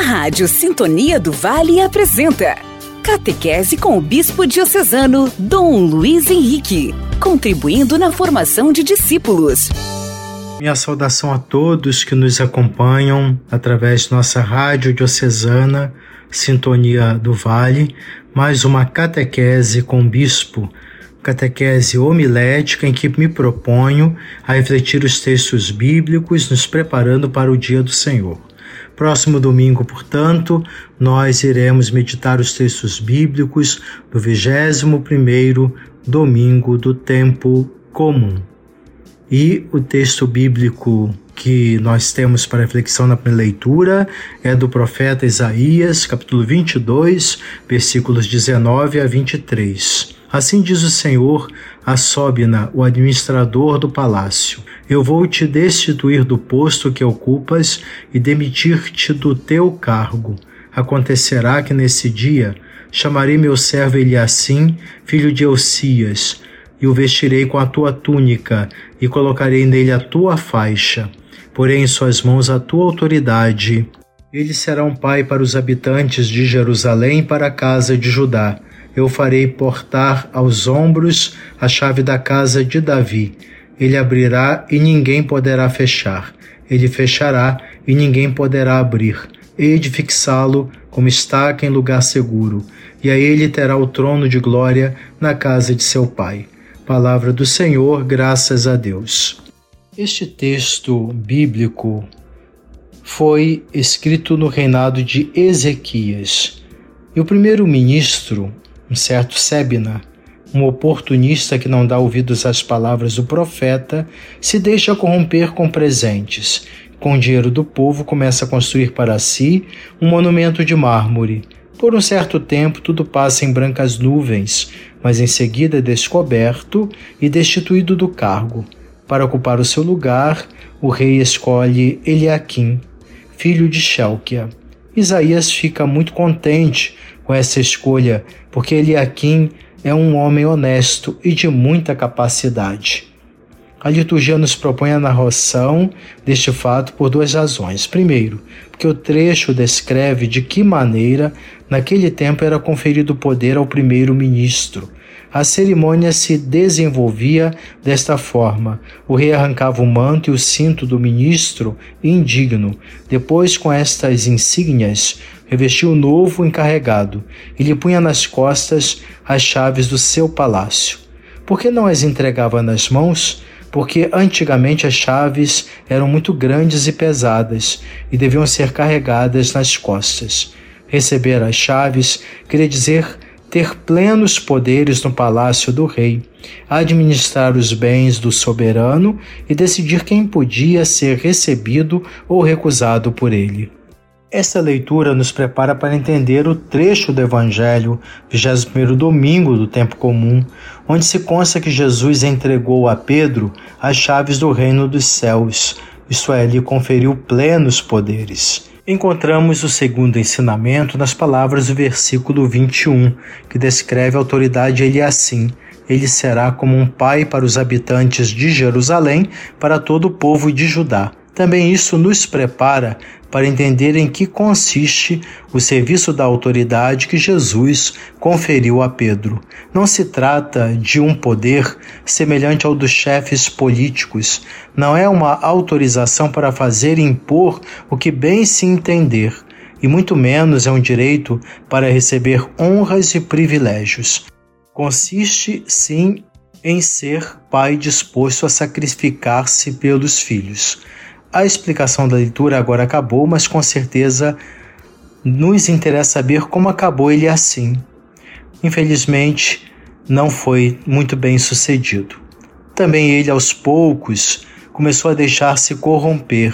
A Rádio Sintonia do Vale apresenta Catequese com o Bispo Diocesano Dom Luiz Henrique, contribuindo na formação de discípulos. Minha saudação a todos que nos acompanham através de nossa rádio diocesana Sintonia do Vale, mais uma catequese com o bispo, catequese homilética em que me proponho a refletir os textos bíblicos, nos preparando para o dia do Senhor. Próximo domingo, portanto, nós iremos meditar os textos bíblicos do 21º domingo do tempo comum. E o texto bíblico que nós temos para reflexão na primeira leitura é do profeta Isaías, capítulo 22, versículos 19 a 23. Assim diz o Senhor a Sóbina, o administrador do palácio: Eu vou te destituir do posto que ocupas e demitir-te do teu cargo. Acontecerá que nesse dia chamarei meu servo Eliassim, filho de Elcias, e o vestirei com a tua túnica, e colocarei nele a tua faixa. Porém, em suas mãos a tua autoridade. Ele será um pai para os habitantes de Jerusalém e para a casa de Judá. Eu farei portar aos ombros a chave da casa de Davi. Ele abrirá e ninguém poderá fechar. Ele fechará e ninguém poderá abrir. Hei de fixá-lo como estaca em lugar seguro, e a ele terá o trono de glória na casa de seu pai. Palavra do Senhor, graças a Deus. Este texto bíblico foi escrito no reinado de Ezequias. E o primeiro-ministro, um certo Sebna, um oportunista que não dá ouvidos às palavras do profeta, se deixa corromper com presentes. Com o dinheiro do povo, começa a construir para si um monumento de mármore. Por um certo tempo, tudo passa em brancas nuvens, mas em seguida é descoberto e destituído do cargo. Para ocupar o seu lugar, o rei escolhe Eliaquim, filho de Shelquia. Isaías fica muito contente com essa escolha, porque Eliaquim é um homem honesto e de muita capacidade. A liturgia nos propõe a narração deste fato por duas razões. Primeiro, porque o trecho descreve de que maneira, naquele tempo, era conferido poder ao primeiro-ministro. A cerimônia se desenvolvia desta forma: o rei arrancava o manto e o cinto do ministro indigno. Depois, com estas insígnias, revestia o novo encarregado e lhe punha nas costas as chaves do seu palácio. Por que não as entregava nas mãos? porque antigamente as chaves eram muito grandes e pesadas e deviam ser carregadas nas costas. Receber as chaves queria dizer ter plenos poderes no palácio do rei, administrar os bens do soberano e decidir quem podia ser recebido ou recusado por ele. Esta leitura nos prepara para entender o trecho do Evangelho, 21 domingo do tempo comum, onde se consta que Jesus entregou a Pedro as chaves do reino dos céus, isto é, lhe conferiu plenos poderes. Encontramos o segundo ensinamento nas palavras do versículo 21, que descreve a autoridade ele assim: ele será como um pai para os habitantes de Jerusalém, para todo o povo de Judá. Também isso nos prepara para entender em que consiste o serviço da autoridade que Jesus conferiu a Pedro. Não se trata de um poder semelhante ao dos chefes políticos, não é uma autorização para fazer e impor o que bem se entender, e muito menos é um direito para receber honras e privilégios. Consiste, sim, em ser pai disposto a sacrificar-se pelos filhos. A explicação da leitura agora acabou, mas com certeza nos interessa saber como acabou ele assim. Infelizmente, não foi muito bem sucedido. Também ele, aos poucos, começou a deixar-se corromper,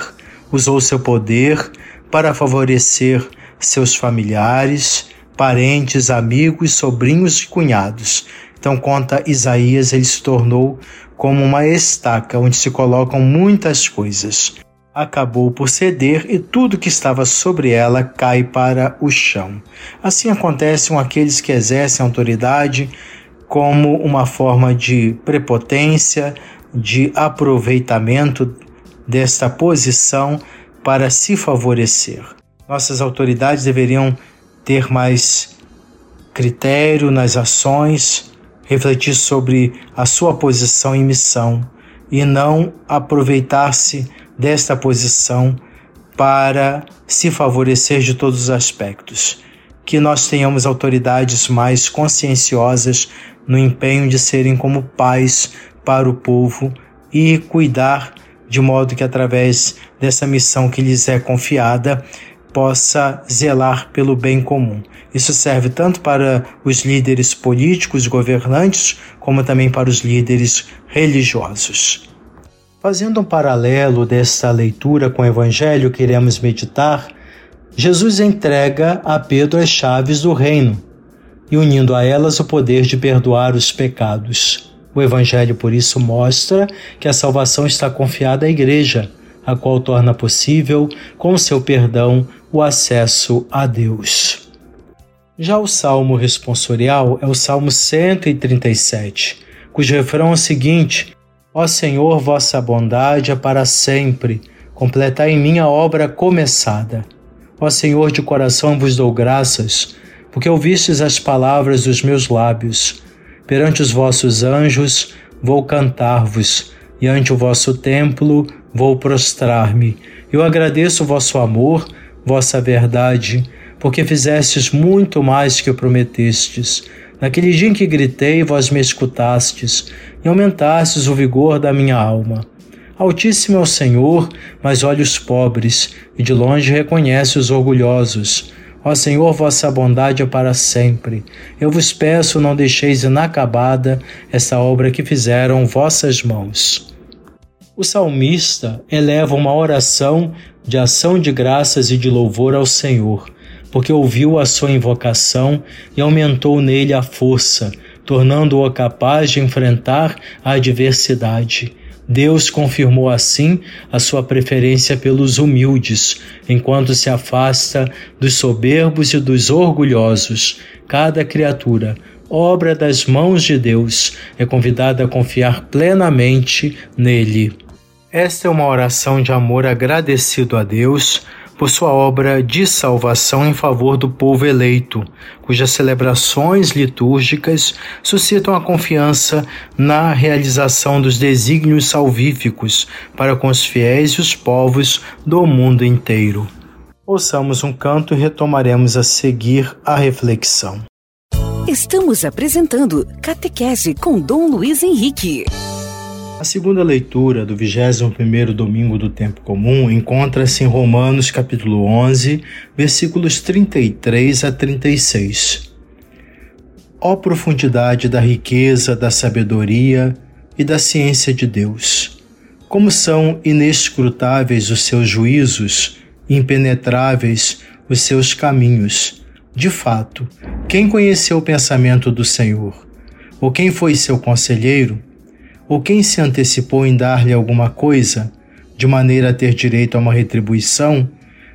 usou seu poder para favorecer seus familiares, parentes, amigos, sobrinhos e cunhados. Então, conta Isaías, ele se tornou como uma estaca onde se colocam muitas coisas acabou por ceder e tudo que estava sobre ela cai para o chão. Assim acontece com aqueles que exercem autoridade como uma forma de prepotência, de aproveitamento desta posição para se favorecer. Nossas autoridades deveriam ter mais critério nas ações, refletir sobre a sua posição e missão e não aproveitar-se desta posição para se favorecer de todos os aspectos. Que nós tenhamos autoridades mais conscienciosas no empenho de serem como pais para o povo e cuidar de modo que através dessa missão que lhes é confiada possa zelar pelo bem comum. Isso serve tanto para os líderes políticos, governantes, como também para os líderes religiosos. Fazendo um paralelo desta leitura com o evangelho que iremos meditar, Jesus entrega a Pedro as chaves do reino e unindo a elas o poder de perdoar os pecados. O evangelho por isso mostra que a salvação está confiada à igreja, a qual torna possível, com seu perdão, o acesso a Deus. Já o salmo responsorial é o salmo 137, cujo refrão é o seguinte: Ó Senhor, vossa bondade é para sempre, completai em mim a obra começada. Ó Senhor, de coração vos dou graças, porque ouvistes as palavras dos meus lábios. Perante os vossos anjos vou cantar-vos, e ante o vosso templo vou prostrar-me. Eu agradeço o vosso amor, vossa verdade, porque fizestes muito mais que prometestes. Naquele dia em que gritei, vós me escutastes e aumentastes o vigor da minha alma. Altíssimo é o Senhor, mas olha os pobres, e de longe reconhece os orgulhosos. Ó Senhor, vossa bondade é para sempre. Eu vos peço, não deixeis inacabada essa obra que fizeram vossas mãos. O salmista eleva uma oração de ação de graças e de louvor ao Senhor, porque ouviu a sua invocação e aumentou nele a força, tornando-o capaz de enfrentar a adversidade. Deus confirmou assim a sua preferência pelos humildes, enquanto se afasta dos soberbos e dos orgulhosos. Cada criatura, obra das mãos de Deus, é convidada a confiar plenamente nele. Esta é uma oração de amor agradecido a Deus por sua obra de salvação em favor do povo eleito, cujas celebrações litúrgicas suscitam a confiança na realização dos desígnios salvíficos para com os fiéis e os povos do mundo inteiro. Ouçamos um canto e retomaremos a seguir a reflexão. Estamos apresentando Catequese com Dom Luiz Henrique. A segunda leitura do 21º domingo do tempo comum encontra-se em Romanos capítulo 11, versículos 33 a 36. Ó profundidade da riqueza, da sabedoria e da ciência de Deus! Como são inescrutáveis os seus juízos, impenetráveis os seus caminhos. De fato, quem conheceu o pensamento do Senhor? Ou quem foi seu conselheiro? Ou quem se antecipou em dar-lhe alguma coisa, de maneira a ter direito a uma retribuição?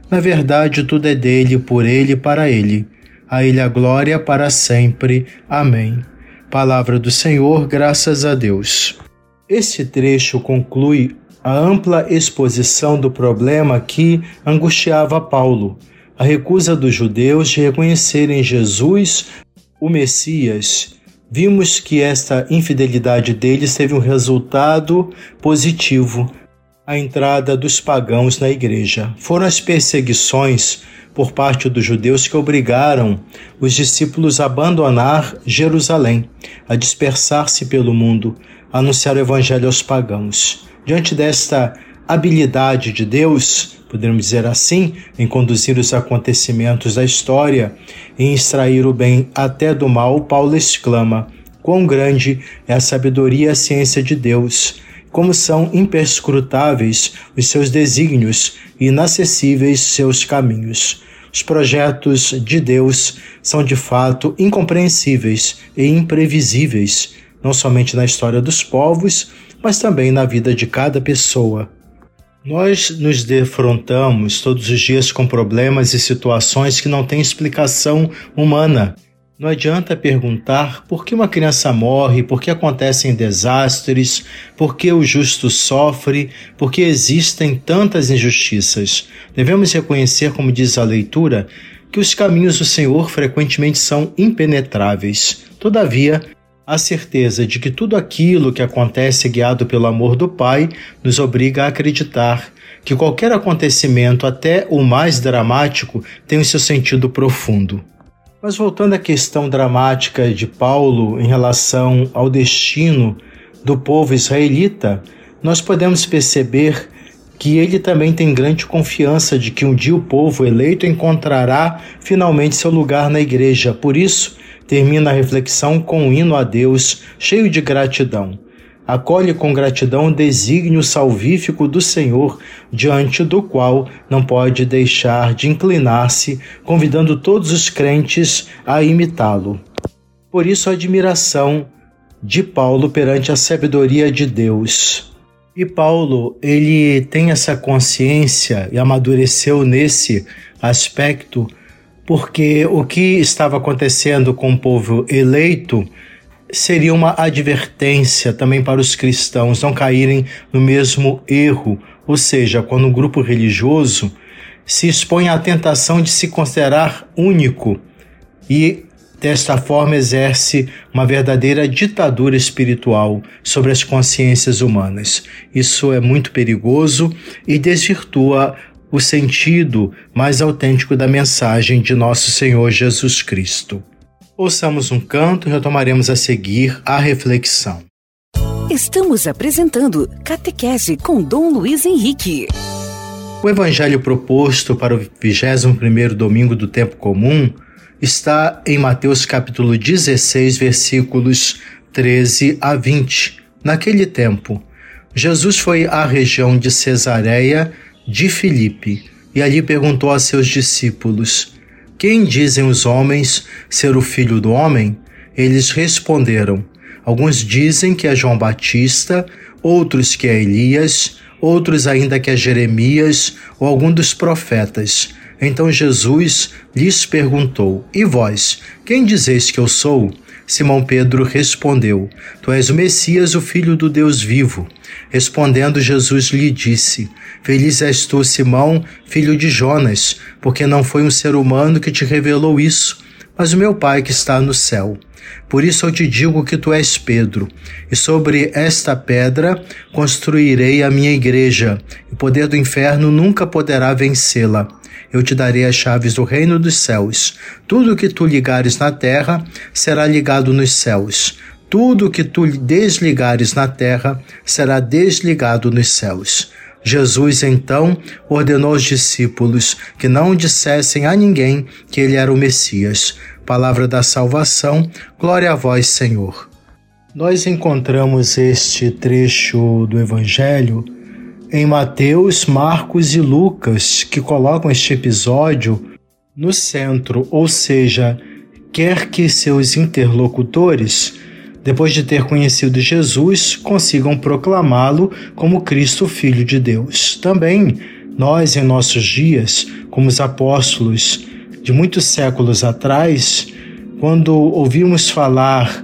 Na verdade, tudo é dele, por ele e para ele. A ele a glória para sempre. Amém. Palavra do Senhor, graças a Deus. Este trecho conclui a ampla exposição do problema que angustiava Paulo, a recusa dos judeus de reconhecerem Jesus, o Messias, vimos que esta infidelidade deles teve um resultado positivo, a entrada dos pagãos na igreja. Foram as perseguições por parte dos judeus que obrigaram os discípulos a abandonar Jerusalém, a dispersar-se pelo mundo, a anunciar o evangelho aos pagãos. Diante desta habilidade de Deus, podemos dizer assim, em conduzir os acontecimentos da história e extrair o bem até do mal, Paulo exclama: Quão grande é a sabedoria e a ciência de Deus! Como são imperscrutáveis os seus desígnios e inacessíveis seus caminhos. Os projetos de Deus são de fato incompreensíveis e imprevisíveis, não somente na história dos povos, mas também na vida de cada pessoa. Nós nos defrontamos todos os dias com problemas e situações que não têm explicação humana. Não adianta perguntar por que uma criança morre, por que acontecem desastres, por que o justo sofre, por que existem tantas injustiças. Devemos reconhecer, como diz a leitura, que os caminhos do Senhor frequentemente são impenetráveis. Todavia, a certeza de que tudo aquilo que acontece guiado pelo amor do Pai nos obriga a acreditar que qualquer acontecimento, até o mais dramático, tem o seu sentido profundo. Mas voltando à questão dramática de Paulo em relação ao destino do povo israelita, nós podemos perceber que ele também tem grande confiança de que um dia o povo eleito encontrará finalmente seu lugar na igreja. Por isso, termina a reflexão com um hino a Deus cheio de gratidão acolhe com gratidão o desígnio salvífico do Senhor, diante do qual não pode deixar de inclinar-se, convidando todos os crentes a imitá-lo. Por isso, a admiração de Paulo perante a sabedoria de Deus. E Paulo, ele tem essa consciência e amadureceu nesse aspecto, porque o que estava acontecendo com o povo eleito seria uma advertência também para os cristãos não caírem no mesmo erro, ou seja, quando um grupo religioso se expõe à tentação de se considerar único e desta forma exerce uma verdadeira ditadura espiritual sobre as consciências humanas. Isso é muito perigoso e desvirtua o sentido mais autêntico da mensagem de nosso Senhor Jesus Cristo. Ouçamos um canto e retomaremos a seguir a reflexão. Estamos apresentando Catequese com Dom Luiz Henrique. O evangelho proposto para o 21º domingo do tempo comum está em Mateus capítulo 16, versículos 13 a 20. Naquele tempo, Jesus foi à região de Cesareia de Filipe e ali perguntou a seus discípulos: quem dizem os homens ser o filho do homem? Eles responderam: Alguns dizem que é João Batista, outros que é Elias, outros ainda que é Jeremias ou algum dos profetas. Então Jesus lhes perguntou: E vós, quem dizeis que eu sou? Simão Pedro respondeu: Tu és o Messias, o filho do Deus vivo. Respondendo, Jesus lhe disse: Feliz és tu, Simão, filho de Jonas, porque não foi um ser humano que te revelou isso, mas o meu Pai que está no céu. Por isso eu te digo que tu és Pedro, e sobre esta pedra construirei a minha igreja, e o poder do inferno nunca poderá vencê-la eu te darei as chaves do reino dos céus. Tudo que tu ligares na terra será ligado nos céus. Tudo que tu desligares na terra será desligado nos céus. Jesus então ordenou aos discípulos que não dissessem a ninguém que ele era o Messias. Palavra da salvação, glória a vós, Senhor. Nós encontramos este trecho do Evangelho em Mateus, Marcos e Lucas, que colocam este episódio no centro, ou seja, quer que seus interlocutores, depois de ter conhecido Jesus, consigam proclamá-lo como Cristo, Filho de Deus. Também nós, em nossos dias, como os apóstolos de muitos séculos atrás, quando ouvimos falar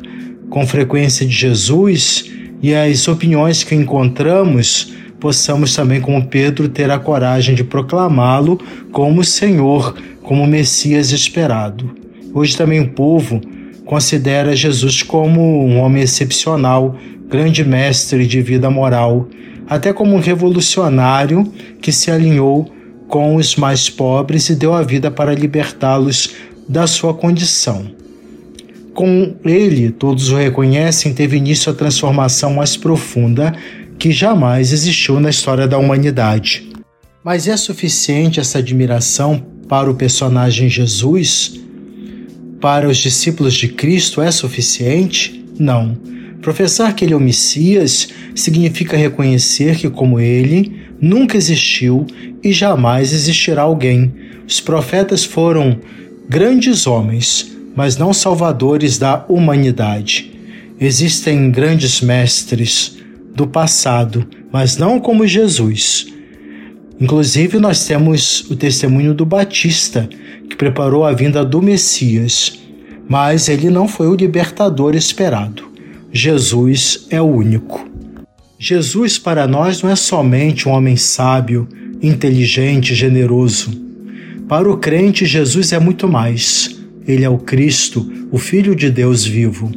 com frequência de Jesus e as opiniões que encontramos possamos também, como Pedro, ter a coragem de proclamá-lo como Senhor, como Messias esperado. Hoje também o povo considera Jesus como um homem excepcional, grande mestre de vida moral, até como um revolucionário que se alinhou com os mais pobres e deu a vida para libertá-los da sua condição. Com ele, todos o reconhecem, teve início a transformação mais profunda que jamais existiu na história da humanidade. Mas é suficiente essa admiração para o personagem Jesus? Para os discípulos de Cristo é suficiente? Não. Professar que ele é o Messias significa reconhecer que, como ele, nunca existiu e jamais existirá alguém. Os profetas foram grandes homens, mas não salvadores da humanidade. Existem grandes mestres, do passado, mas não como Jesus. Inclusive, nós temos o testemunho do Batista, que preparou a vinda do Messias. Mas ele não foi o libertador esperado. Jesus é o único. Jesus para nós não é somente um homem sábio, inteligente, generoso. Para o crente, Jesus é muito mais. Ele é o Cristo, o Filho de Deus vivo.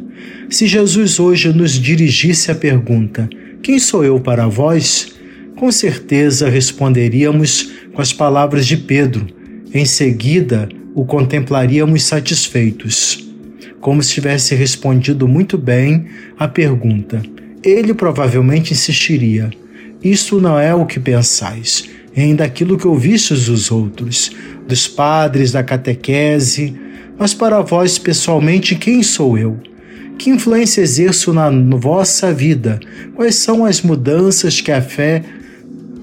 Se Jesus hoje nos dirigisse a pergunta: Quem sou eu para vós? Com certeza responderíamos com as palavras de Pedro. Em seguida, o contemplaríamos satisfeitos, como se tivesse respondido muito bem à pergunta. Ele provavelmente insistiria: Isso não é o que pensais, em daquilo que ouvistes dos outros, dos padres, da catequese, mas para vós pessoalmente, quem sou eu? Que influência exerço na vossa vida? Quais são as mudanças que a fé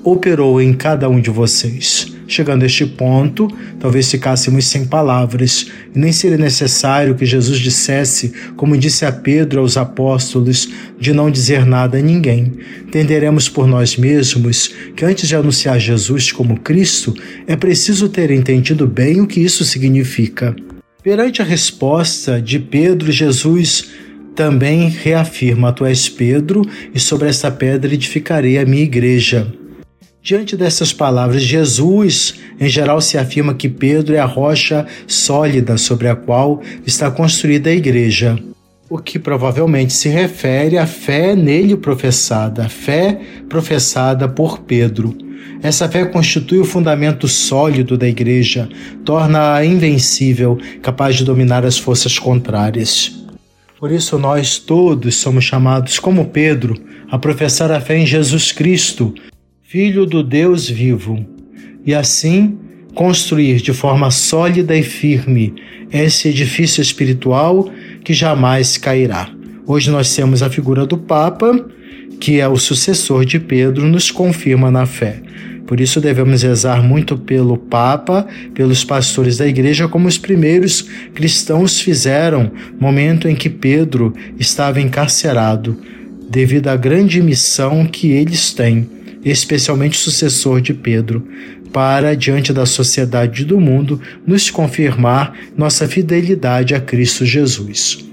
operou em cada um de vocês? Chegando a este ponto, talvez ficássemos sem palavras, e nem seria necessário que Jesus dissesse, como disse a Pedro aos apóstolos, de não dizer nada a ninguém. Entenderemos por nós mesmos que antes de anunciar Jesus como Cristo, é preciso ter entendido bem o que isso significa. Perante a resposta de Pedro, Jesus também reafirma: Tu és Pedro, e sobre esta pedra edificarei a minha igreja. Diante dessas palavras, Jesus, em geral, se afirma que Pedro é a rocha sólida sobre a qual está construída a igreja, o que provavelmente se refere à fé nele professada, a fé professada por Pedro. Essa fé constitui o fundamento sólido da igreja, torna-a invencível, capaz de dominar as forças contrárias. Por isso, nós todos somos chamados, como Pedro, a professar a fé em Jesus Cristo, Filho do Deus vivo, e assim construir de forma sólida e firme esse edifício espiritual que jamais cairá. Hoje nós temos a figura do Papa, que é o sucessor de Pedro, nos confirma na fé. Por isso devemos rezar muito pelo Papa, pelos pastores da igreja, como os primeiros cristãos fizeram, momento em que Pedro estava encarcerado, devido à grande missão que eles têm, especialmente o sucessor de Pedro, para, diante da sociedade do mundo, nos confirmar nossa fidelidade a Cristo Jesus.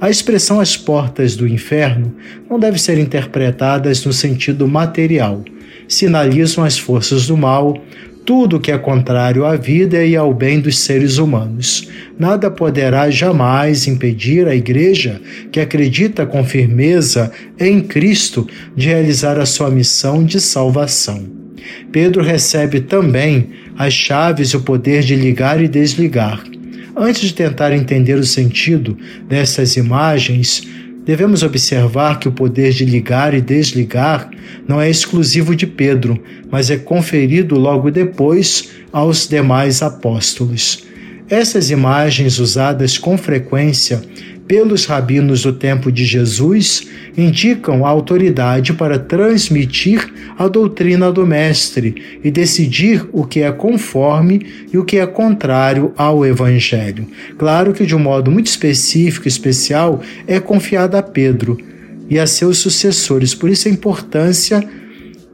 A expressão as portas do inferno não deve ser interpretada no sentido material sinalizam as forças do mal, tudo que é contrário à vida e ao bem dos seres humanos. Nada poderá jamais impedir a Igreja, que acredita com firmeza em Cristo, de realizar a sua missão de salvação. Pedro recebe também as chaves e o poder de ligar e desligar. Antes de tentar entender o sentido dessas imagens, Devemos observar que o poder de ligar e desligar não é exclusivo de Pedro, mas é conferido logo depois aos demais apóstolos. Essas imagens, usadas com frequência pelos rabinos do tempo de Jesus indicam a autoridade para transmitir a doutrina do Mestre e decidir o que é conforme e o que é contrário ao Evangelho. Claro que, de um modo muito específico e especial, é confiada a Pedro e a seus sucessores. Por isso, a importância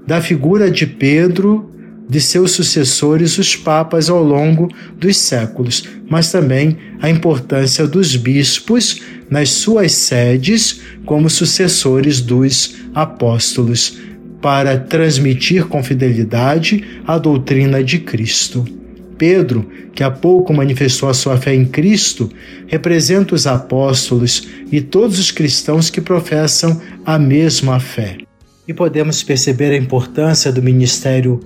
da figura de Pedro de seus sucessores, os papas, ao longo dos séculos, mas também a importância dos bispos nas suas sedes como sucessores dos apóstolos, para transmitir com fidelidade a doutrina de Cristo. Pedro, que há pouco manifestou a sua fé em Cristo, representa os apóstolos e todos os cristãos que professam a mesma fé. E podemos perceber a importância do ministério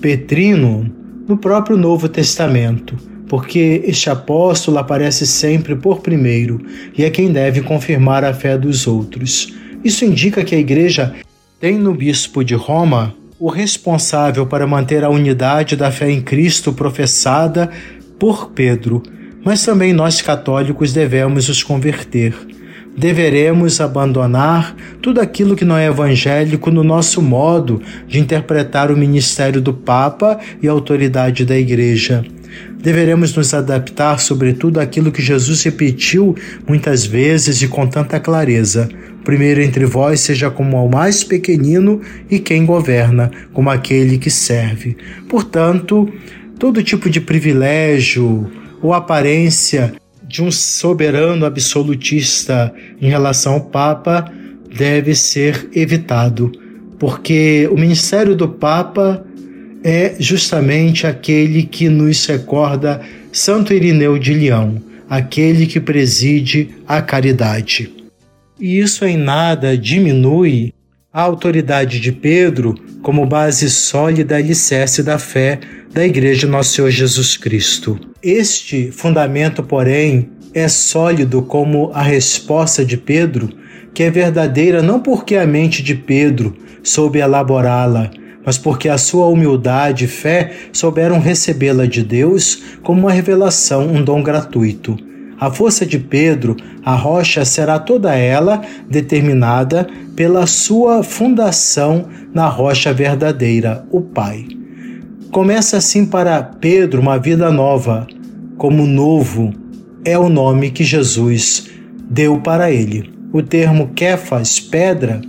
Petrino no próprio Novo Testamento, porque este apóstolo aparece sempre por primeiro e é quem deve confirmar a fé dos outros. Isso indica que a Igreja tem no bispo de Roma o responsável para manter a unidade da fé em Cristo professada por Pedro, mas também nós católicos devemos os converter deveremos abandonar tudo aquilo que não é evangélico no nosso modo de interpretar o ministério do Papa e a autoridade da Igreja. Deveremos nos adaptar, sobretudo, àquilo que Jesus repetiu muitas vezes e com tanta clareza. Primeiro entre vós seja como o mais pequenino e quem governa, como aquele que serve. Portanto, todo tipo de privilégio ou aparência de um soberano absolutista em relação ao Papa deve ser evitado, porque o ministério do Papa é justamente aquele que nos recorda Santo Irineu de Leão, aquele que preside a caridade. E isso em nada diminui a autoridade de Pedro como base sólida e alicerce da fé da Igreja Nosso Senhor Jesus Cristo. Este fundamento, porém, é sólido como a resposta de Pedro, que é verdadeira não porque a mente de Pedro soube elaborá-la, mas porque a sua humildade e fé souberam recebê-la de Deus como uma revelação, um dom gratuito. A força de Pedro, a rocha, será toda ela determinada pela sua fundação na rocha verdadeira, o Pai. Começa assim para Pedro uma vida nova, como novo é o nome que Jesus deu para ele. O termo Kefas, pedra,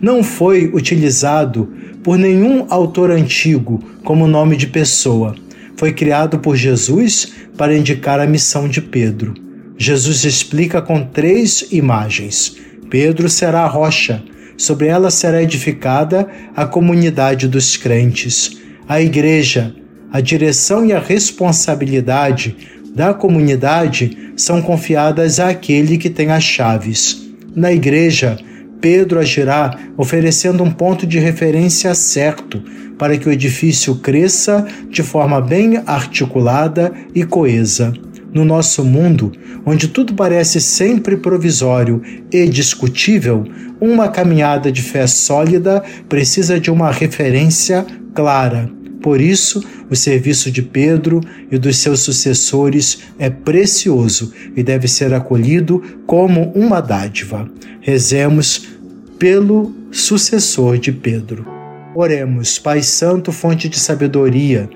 não foi utilizado por nenhum autor antigo como nome de pessoa. Foi criado por Jesus para indicar a missão de Pedro. Jesus explica com três imagens. Pedro será a rocha, sobre ela será edificada a comunidade dos crentes. A igreja, a direção e a responsabilidade da comunidade são confiadas àquele que tem as chaves. Na igreja, Pedro agirá oferecendo um ponto de referência certo para que o edifício cresça de forma bem articulada e coesa. No nosso mundo, onde tudo parece sempre provisório e discutível, uma caminhada de fé sólida precisa de uma referência clara. Por isso, o serviço de Pedro e dos seus sucessores é precioso e deve ser acolhido como uma dádiva. Rezemos pelo sucessor de Pedro. Oremos, Pai Santo, fonte de sabedoria,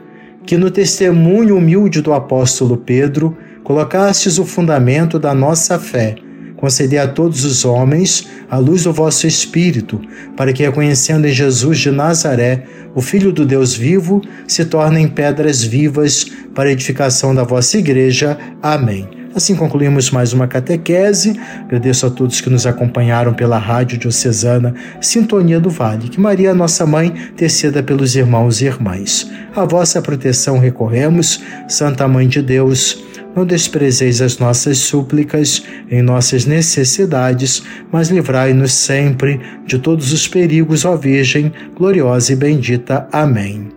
que no testemunho humilde do apóstolo Pedro colocastes o fundamento da nossa fé conceder a todos os homens a luz do vosso Espírito, para que, reconhecendo em Jesus de Nazaré, o Filho do Deus vivo, se tornem pedras vivas para a edificação da vossa Igreja. Amém. Assim concluímos mais uma catequese. Agradeço a todos que nos acompanharam pela Rádio Diocesana Sintonia do Vale. Que Maria, nossa mãe, tecida pelos irmãos e irmãs. A vossa proteção recorremos, Santa Mãe de Deus não desprezeis as nossas súplicas em nossas necessidades, mas livrai-nos sempre de todos os perigos, ó Virgem, gloriosa e bendita. Amém.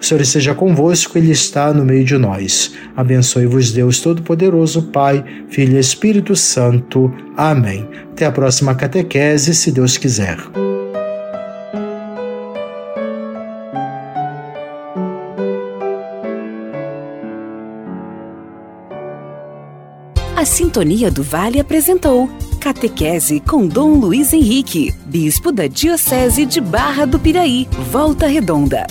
O Senhor esteja convosco, Ele está no meio de nós. Abençoe-vos, Deus Todo-Poderoso, Pai, Filho e Espírito Santo. Amém. Até a próxima catequese, se Deus quiser. A Sintonia do Vale apresentou Catequese com Dom Luiz Henrique, Bispo da Diocese de Barra do Piraí, Volta Redonda.